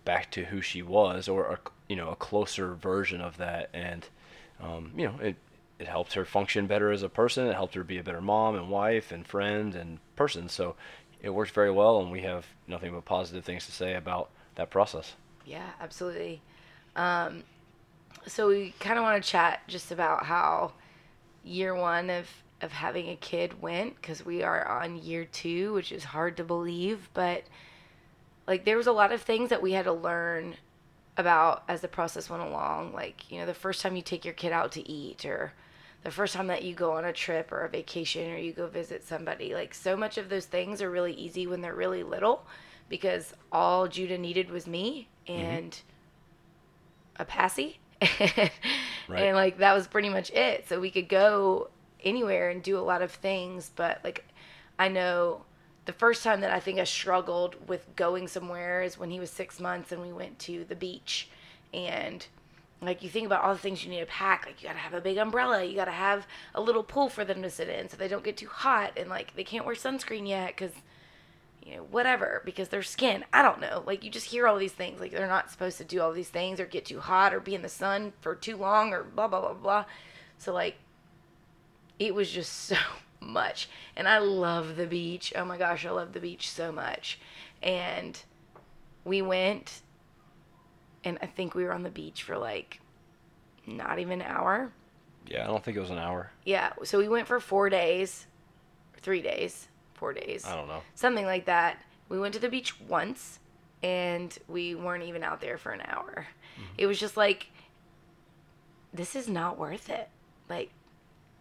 back to who she was, or you know, a closer version of that, and um, you know, it it helped her function better as a person. It helped her be a better mom and wife and friend and person. So it worked very well, and we have nothing but positive things to say about that process. Yeah, absolutely. Um, so we kind of want to chat just about how year one of of having a kid went because we are on year two, which is hard to believe, but like there was a lot of things that we had to learn about as the process went along. Like you know, the first time you take your kid out to eat, or the first time that you go on a trip or a vacation, or you go visit somebody. Like so much of those things are really easy when they're really little, because all Judah needed was me and mm-hmm. a passy. right. And like that was pretty much it. So we could go anywhere and do a lot of things, but like I know the first time that I think I struggled with going somewhere is when he was 6 months and we went to the beach and like you think about all the things you need to pack like you got to have a big umbrella you got to have a little pool for them to sit in so they don't get too hot and like they can't wear sunscreen yet cuz you know, whatever, because their skin. I don't know. Like you just hear all these things. Like they're not supposed to do all these things or get too hot or be in the sun for too long or blah blah blah blah. So like it was just so much. And I love the beach. Oh my gosh, I love the beach so much. And we went and I think we were on the beach for like not even an hour. Yeah, I don't think it was an hour. Yeah, so we went for 4 days, 3 days four days. I don't know. Something like that. We went to the beach once and we weren't even out there for an hour. Mm-hmm. It was just like, this is not worth it. Like,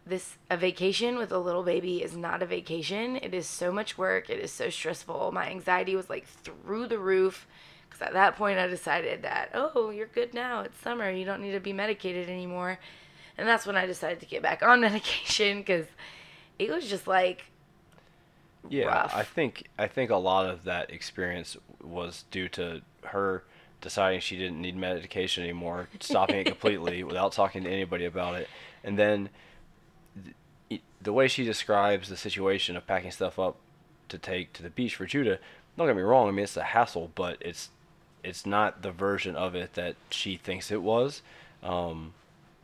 this a vacation with a little baby is not a vacation. It is so much work. It is so stressful. My anxiety was like through the roof because at that point I decided that oh you're good now. It's summer. You don't need to be medicated anymore. And that's when I decided to get back on medication because it was just like yeah, rough. I think I think a lot of that experience was due to her deciding she didn't need medication anymore, stopping it completely without talking to anybody about it, and then the, way she describes the situation of packing stuff up to take to the beach for Judah. Don't get me wrong. I mean, it's a hassle, but it's it's not the version of it that she thinks it was. Um,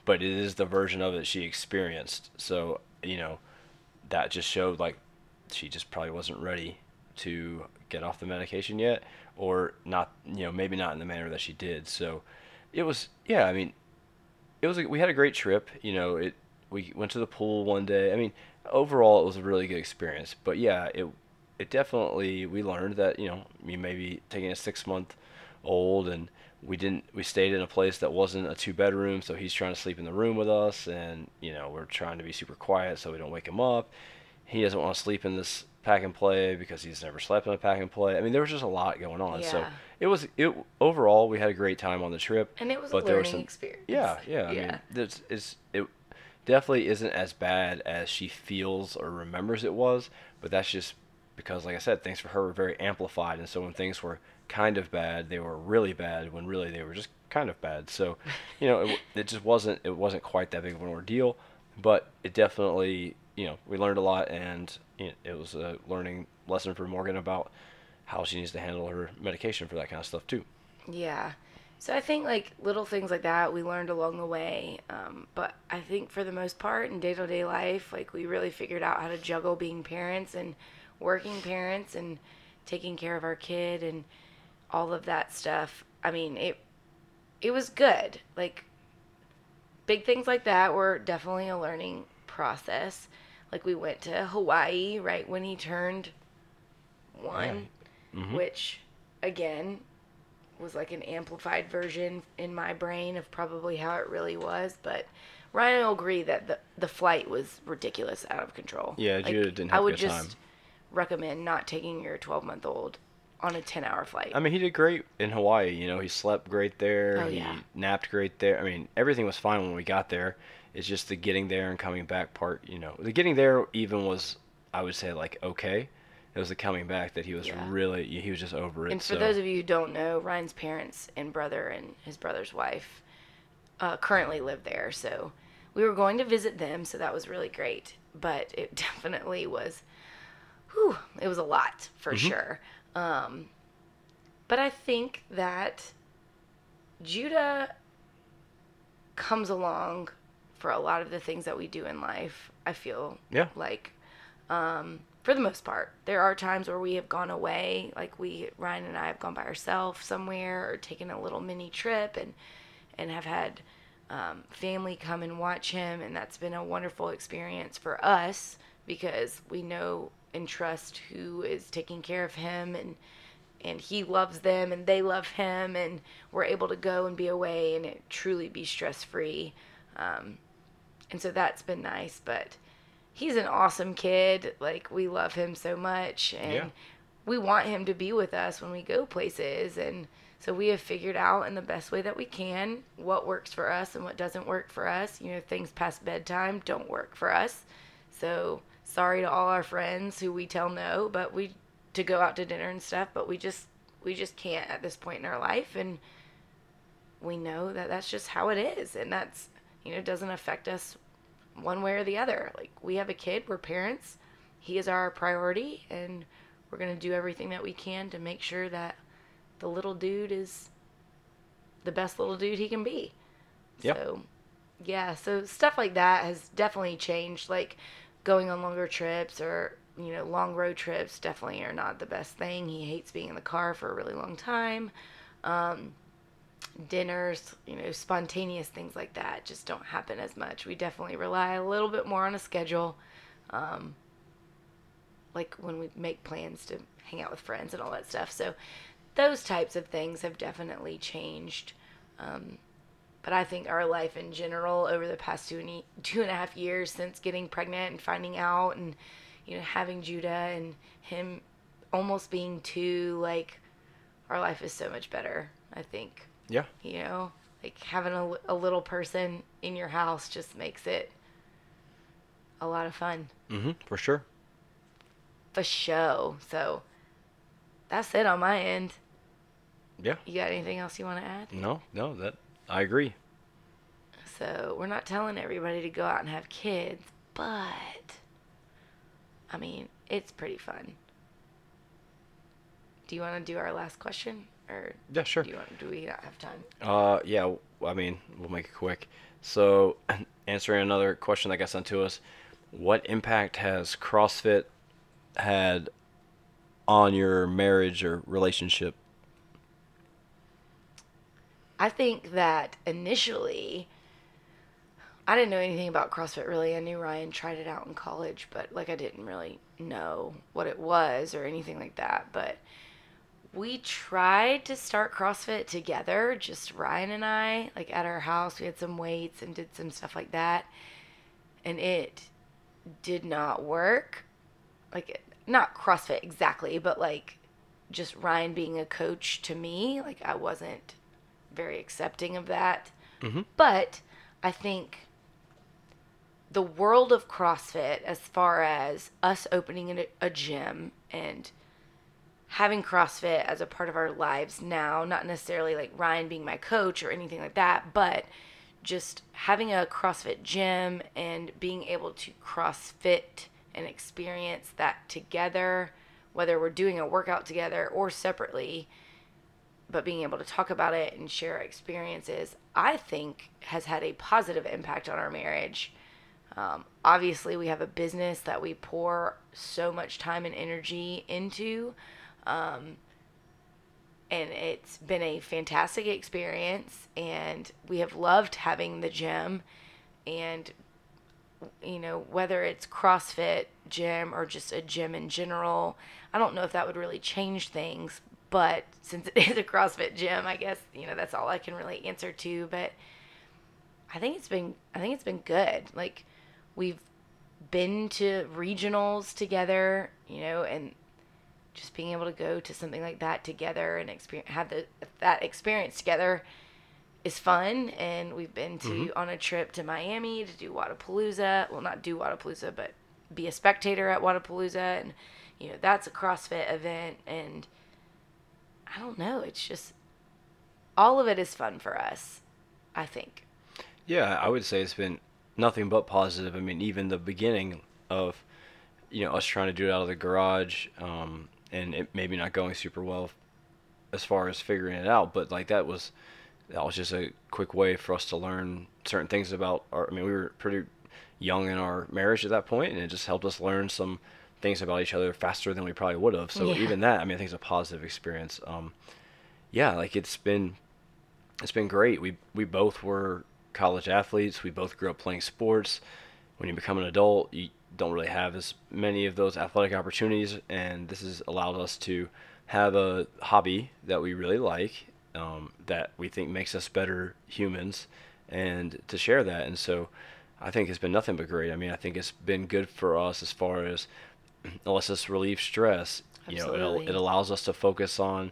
but it is the version of it she experienced. So you know, that just showed like she just probably wasn't ready to get off the medication yet, or not, you know, maybe not in the manner that she did. So it was, yeah, I mean, it was, a, we had a great trip. You know, it, we went to the pool one day. I mean, overall, it was a really good experience. But yeah, it, it definitely, we learned that, you know, you maybe taking a six month old and we didn't we stayed in a place that wasn't a two bedroom so he's trying to sleep in the room with us and you know we're trying to be super quiet so we don't wake him up he doesn't want to sleep in this pack and play because he's never slept in a pack and play. I mean, there was just a lot going on. Yeah. So it was it overall we had a great time on the trip. And it was but a learning some, experience. Yeah, yeah. I yeah. mean, there's it's it definitely isn't as bad as she feels or remembers it was, but that's just because, like I said, things for her were very amplified, and so when things were kind of bad, they were really bad when really they were just kind of bad. So, you know, it, it just wasn't it wasn't quite that big of an ordeal, but it definitely you know, we learned a lot, and it was a learning lesson for Morgan about how she needs to handle her medication for that kind of stuff too. Yeah. So I think like little things like that we learned along the way, um, but I think for the most part in day to day life, like we really figured out how to juggle being parents and working parents and taking care of our kid and all of that stuff. I mean, it it was good. Like big things like that were definitely a learning process. Like we went to Hawaii right when he turned one, yeah. mm-hmm. which again was like an amplified version in my brain of probably how it really was. But Ryan will agree that the the flight was ridiculous, out of control. Yeah, like, Judah didn't have I would just time. recommend not taking your 12 month old on a 10 hour flight. I mean, he did great in Hawaii. You know, he slept great there. Oh, he yeah. napped great there. I mean, everything was fine when we got there. It's just the getting there and coming back part. You know, the getting there even was, I would say, like okay. It was the coming back that he was Yeah. really he was just over it. and for so. those of you who don't know, Ryan's parents and brother and his brother's wife uh, currently live there. So we were going to visit them, so that was really great. But it definitely was, whew, it was a lot for sure. Um, but I think that Judah comes along for a lot of the things that we do in life. I feel Yeah. like um, for the most part. There are times where we have gone away, like we Ryan and I have gone by ourselves somewhere or taken a little mini trip and and have had um, family come and watch him, and that's been a wonderful experience for us because we know and trust who is taking care of him and and he loves them and they love him and we're able to go and be away and it truly be stress free um, and so that's been nice but he's an awesome kid. Like we love him so much and Yeah. we want him to be with us when we go places. And so we have figured out in the best way that we can what works for us and what doesn't work for us. You know things past bedtime don't work for us. So sorry to all our friends who we tell no but we to go out to dinner and stuff but we just we just can't at this point in our life. And we know that that's just how it is. And that's you know doesn't affect us one way or the other. Like we have a kid we're parents. He is our priority and we're going to do everything that we can to make sure that the little dude is the best little dude he can be. Yep. so yeah so stuff like that has definitely changed. Like going on longer trips or you know long road trips definitely are not the best thing. He hates being in the car for a really long time. Um, dinners you know spontaneous things like that just don't happen as much. We definitely rely a little bit more on a schedule um, like when we make plans to hang out with friends and all that stuff. So those types of things have definitely changed um, but I think our life in general over the past two and, two and a half years since getting pregnant and finding out and you know having Judah and him almost being two like our life is so much better I think Yeah. you know like having a, a little person in your house just makes it a lot of fun Mm-hmm. For sure. for show so that's it on my end Yeah. you got anything else you want to add No. No. That I agree. So we're not telling everybody to go out and have kids, but I mean, it's pretty fun. Do you want to do our last question, or Yeah. Sure. do you want? Do we not have time? Uh, yeah. I mean, we'll make it quick. So, answering another question that got sent to us, what impact has CrossFit had on your marriage or relationship? I think that initially, I didn't know anything about CrossFit really. I knew Ryan tried it out in college, but like I didn't really know what it was or anything like that. But we tried to start CrossFit together, just Ryan and I, like at our house. We had some weights and did some stuff like that. And it did not work. Like, not CrossFit exactly, but like just Ryan being a coach to me, like I wasn't very accepting of that. Mm-hmm. But I think the world of CrossFit, as far as us opening a, a gym and having CrossFit as a part of our lives now, not necessarily like Ryan being my coach or anything like that, but just having a CrossFit gym and being able to CrossFit and experience that together, whether we're doing a workout together or separately, but being able to talk about it and share experiences, I think has had a positive impact on our marriage. Um, obviously, we have a business that we pour so much time and energy into. Um, and it's been a fantastic experience, and we have loved having the gym. And, you know, whether it's CrossFit gym or just a gym in general, I don't know if that would really change things. But since it is a CrossFit gym, I guess, you know, that's all I can really answer to. But I think it's been I think it's been good. Like we've been to regionals together, you know, and just being able to go to something like that together and experience have the that experience together is fun and we've been to Mhm. on a trip to Miami to do Wodapalooza. Well, not do Wodapalooza, but be a spectator at Wodapalooza and you know, that's a CrossFit event and I don't know, it's just all of it is fun for us, I think. Yeah, I would say it's been nothing but positive. I mean, even the beginning of, you know, us trying to do it out of the garage, um, and it maybe not going super well as far as figuring it out, but like that was that was just a quick way for us to learn certain things about our. I mean, we were pretty young in our marriage at that point, and it just helped us learn some things about each other faster than we probably would have. So Yeah. even that, I mean, I think it's a positive experience. Um, yeah, like it's been it's been great. We we both were college athletes. We both grew up playing sports. When you become an adult, you don't really have as many of those athletic opportunities, and this has allowed us to have a hobby that we really like, um, that we think makes us better humans, and to share that. And so, I think it's been nothing but great. I mean, I think it's been good for us as far as it lets us relieve stress. You know, it, it allows us to focus on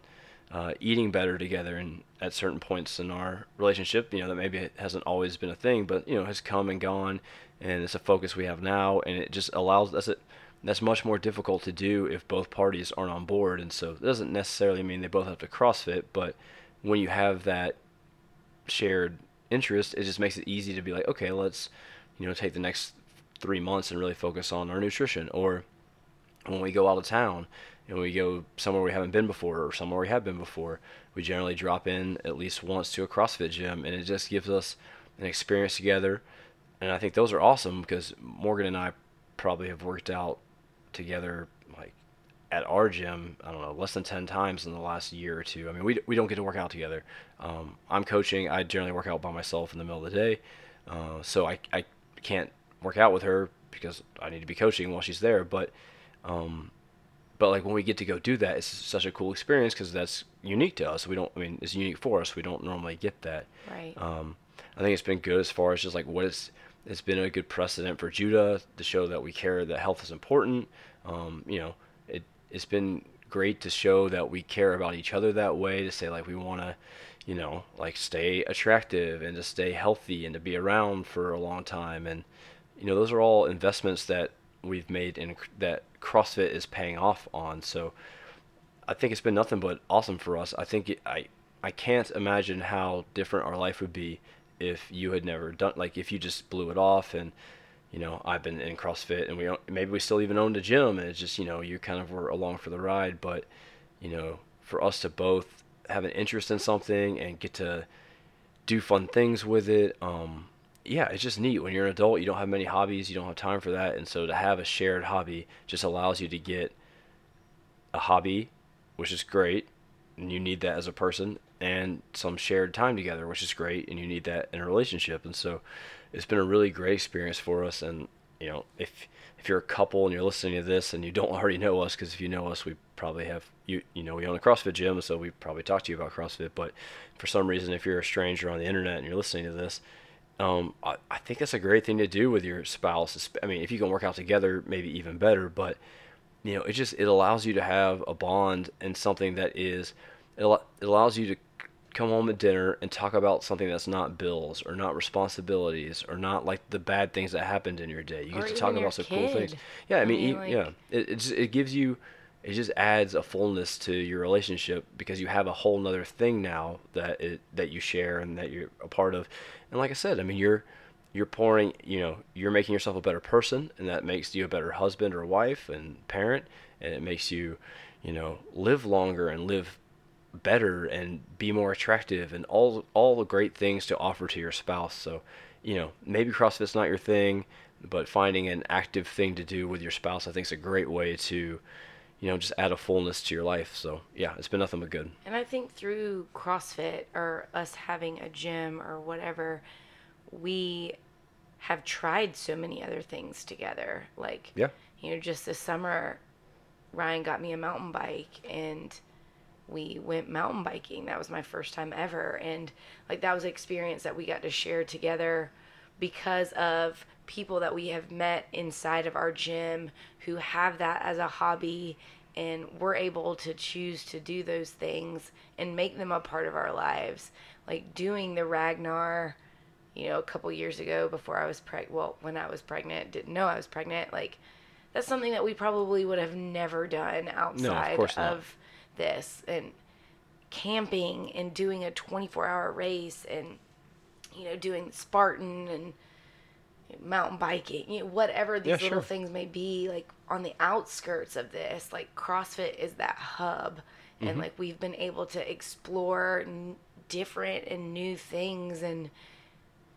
uh, eating better together and at certain points in our relationship you know that maybe it hasn't always been a thing but you know has come and gone and it's a focus we have now and it just allows us it that's much more difficult to do if both parties aren't on board and so it doesn't necessarily mean they both have to crossfit but when you have that shared interest it just makes it easy to be like okay let's you know take the next three months and really focus on our nutrition or when we go out of town and we go somewhere we haven't been before or somewhere we have been before, we generally drop in at least once to a CrossFit gym, and it just gives us an experience together. And I think those are awesome because Morgan and I probably have worked out together like at our gym. I don't know less than ten times in the last year or two. I mean, we we don't get to work out together. Um, I'm coaching. I generally work out by myself in the middle of the day, uh, so I I can't work out with her because I need to be coaching while she's there. But um, but like when we get to go do that, it's such a cool experience because that's unique to us. We don't, I mean, it's unique for us. We don't normally get that. Right. Um, I think it's been good as far as just like what it's, it's been a good precedent for Judah to show that we care that health is important. Um, you know, it it's been great to show that we care about each other that way. To say like we want to, you know, like stay attractive and to stay healthy and to be around for a long time. And you know, those are all investments that we've made and that CrossFit is paying off on. So I think it's been nothing but awesome for us. I think I I can't imagine how different our life would be if you had never done like if you just blew it off and you know I've been in CrossFit and we maybe we still even owned a gym and it's just you know you kind of were along for the ride. But you know for us to both have an interest in something and get to do fun things with it um yeah it's just neat. When you're an adult you don't have many hobbies you don't have time for that. And so to have a shared hobby just allows you to get a hobby which is great and you need that as a person and some shared time together which is great and you need that in a relationship and so it's been a really great experience for us and you know if if you're a couple and you're listening to this and you don't already know us because if you know us we probably have you you know we own a CrossFit gym so we probably talked to you about CrossFit but for some reason if you're a stranger on the internet and you're listening to this um, I, I think that's a great thing to do with your spouse. I mean, if you can work out together, maybe even better. But you know, it just it allows you to have a bond and something that is it, it allows you to come home at dinner and talk about something that's not bills or not responsibilities or not like the bad things that happened in your day. You Or get to talk about some cool things. Yeah, I I mean, mean, e- like- yeah, it it, just, it gives you it just adds a fullness to your relationship because you have a whole nother thing now that it that you share and that you're a part of. And like I said, I mean, you're you're pouring, you know, you're making yourself a better person, and that makes you a better husband or wife and parent, and it makes you, you know, live longer and live better and be more attractive and all all the great things to offer to your spouse. So, you know, maybe CrossFit's not your thing, but finding an active thing to do with your spouse, I think, is a great way to, you know, just add a fullness to your life. So, yeah, it's been nothing but good. And I think through CrossFit or us having a gym or whatever, we have tried so many other things together. Like, Yeah. you know, just this summer, Ryan got me a mountain bike and we went mountain biking. That was my first time ever. And like, that was an experience that we got to share together because of people that we have met inside of our gym who have that as a hobby and we're able to choose to do those things and make them a part of our lives. Like doing the Ragnar, you know, a couple years ago before I was preg well, when I was pregnant, didn't know I was pregnant, like that's something that we probably would have never done outside course not. of this and camping and doing a 24 hour race and you know doing Spartan and mountain biking, you know, whatever these Yeah, little sure. things may be, like on the outskirts of this, like CrossFit is that hub. And Mm-hmm. like we've been able to explore n- different and new things and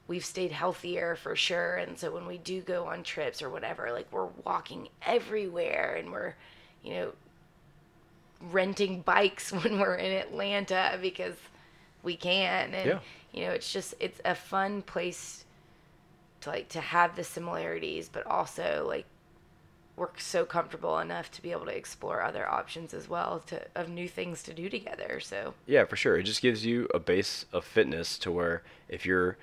we've stayed healthier for sure. And so when we do go on trips or whatever, like we're walking everywhere and we're, you know, renting bikes when we're in Atlanta because we can. And, Yeah. you know, it's just, it's a fun place to like to have the similarities, but also like we're so comfortable enough to be able to explore other options as well to of new things to do together. So Yeah, for sure. It just gives you a base of fitness to where if you're,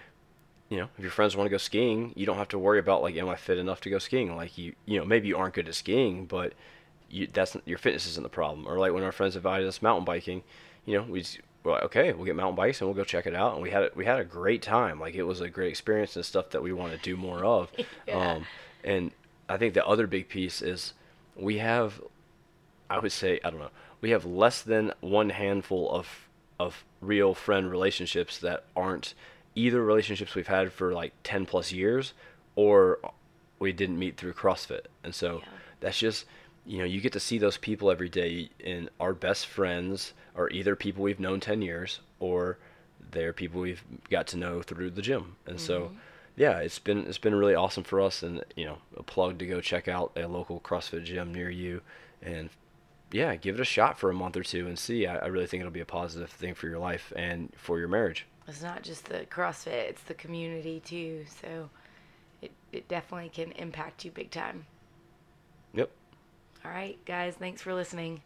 you know, if your friends want to go skiing, you don't have to worry about like, am I fit enough to go skiing? Like you, you know, maybe you aren't good at skiing, but you, that's your fitness isn't the problem. Or like when our friends invited us mountain biking, you know, we we're like, okay, we'll get mountain bikes and we'll go check it out. And we had it, we had a great time. Like it was a great experience and stuff that we want to do more of. Yeah. Um, and I think the other big piece is we have I would say I don't know. We have less than one handful of of real friend relationships that aren't either relationships we've had for like 10 plus years or we didn't meet through CrossFit. And so Yeah. that's just you know, you get to see those people every day and our best friends are either people we've known 10 years or they're people we've got to know through the gym. And so mm-hmm. yeah, it's been it's been really awesome for us and you know, a plug to go check out a local CrossFit gym near you and yeah, give it a shot for a month or two and see. I, I really think it'll be a positive thing for your life and for your marriage. it's not just the CrossFit, it's the community too. So it, it definitely can impact you big time. All right, guys, thanks for listening.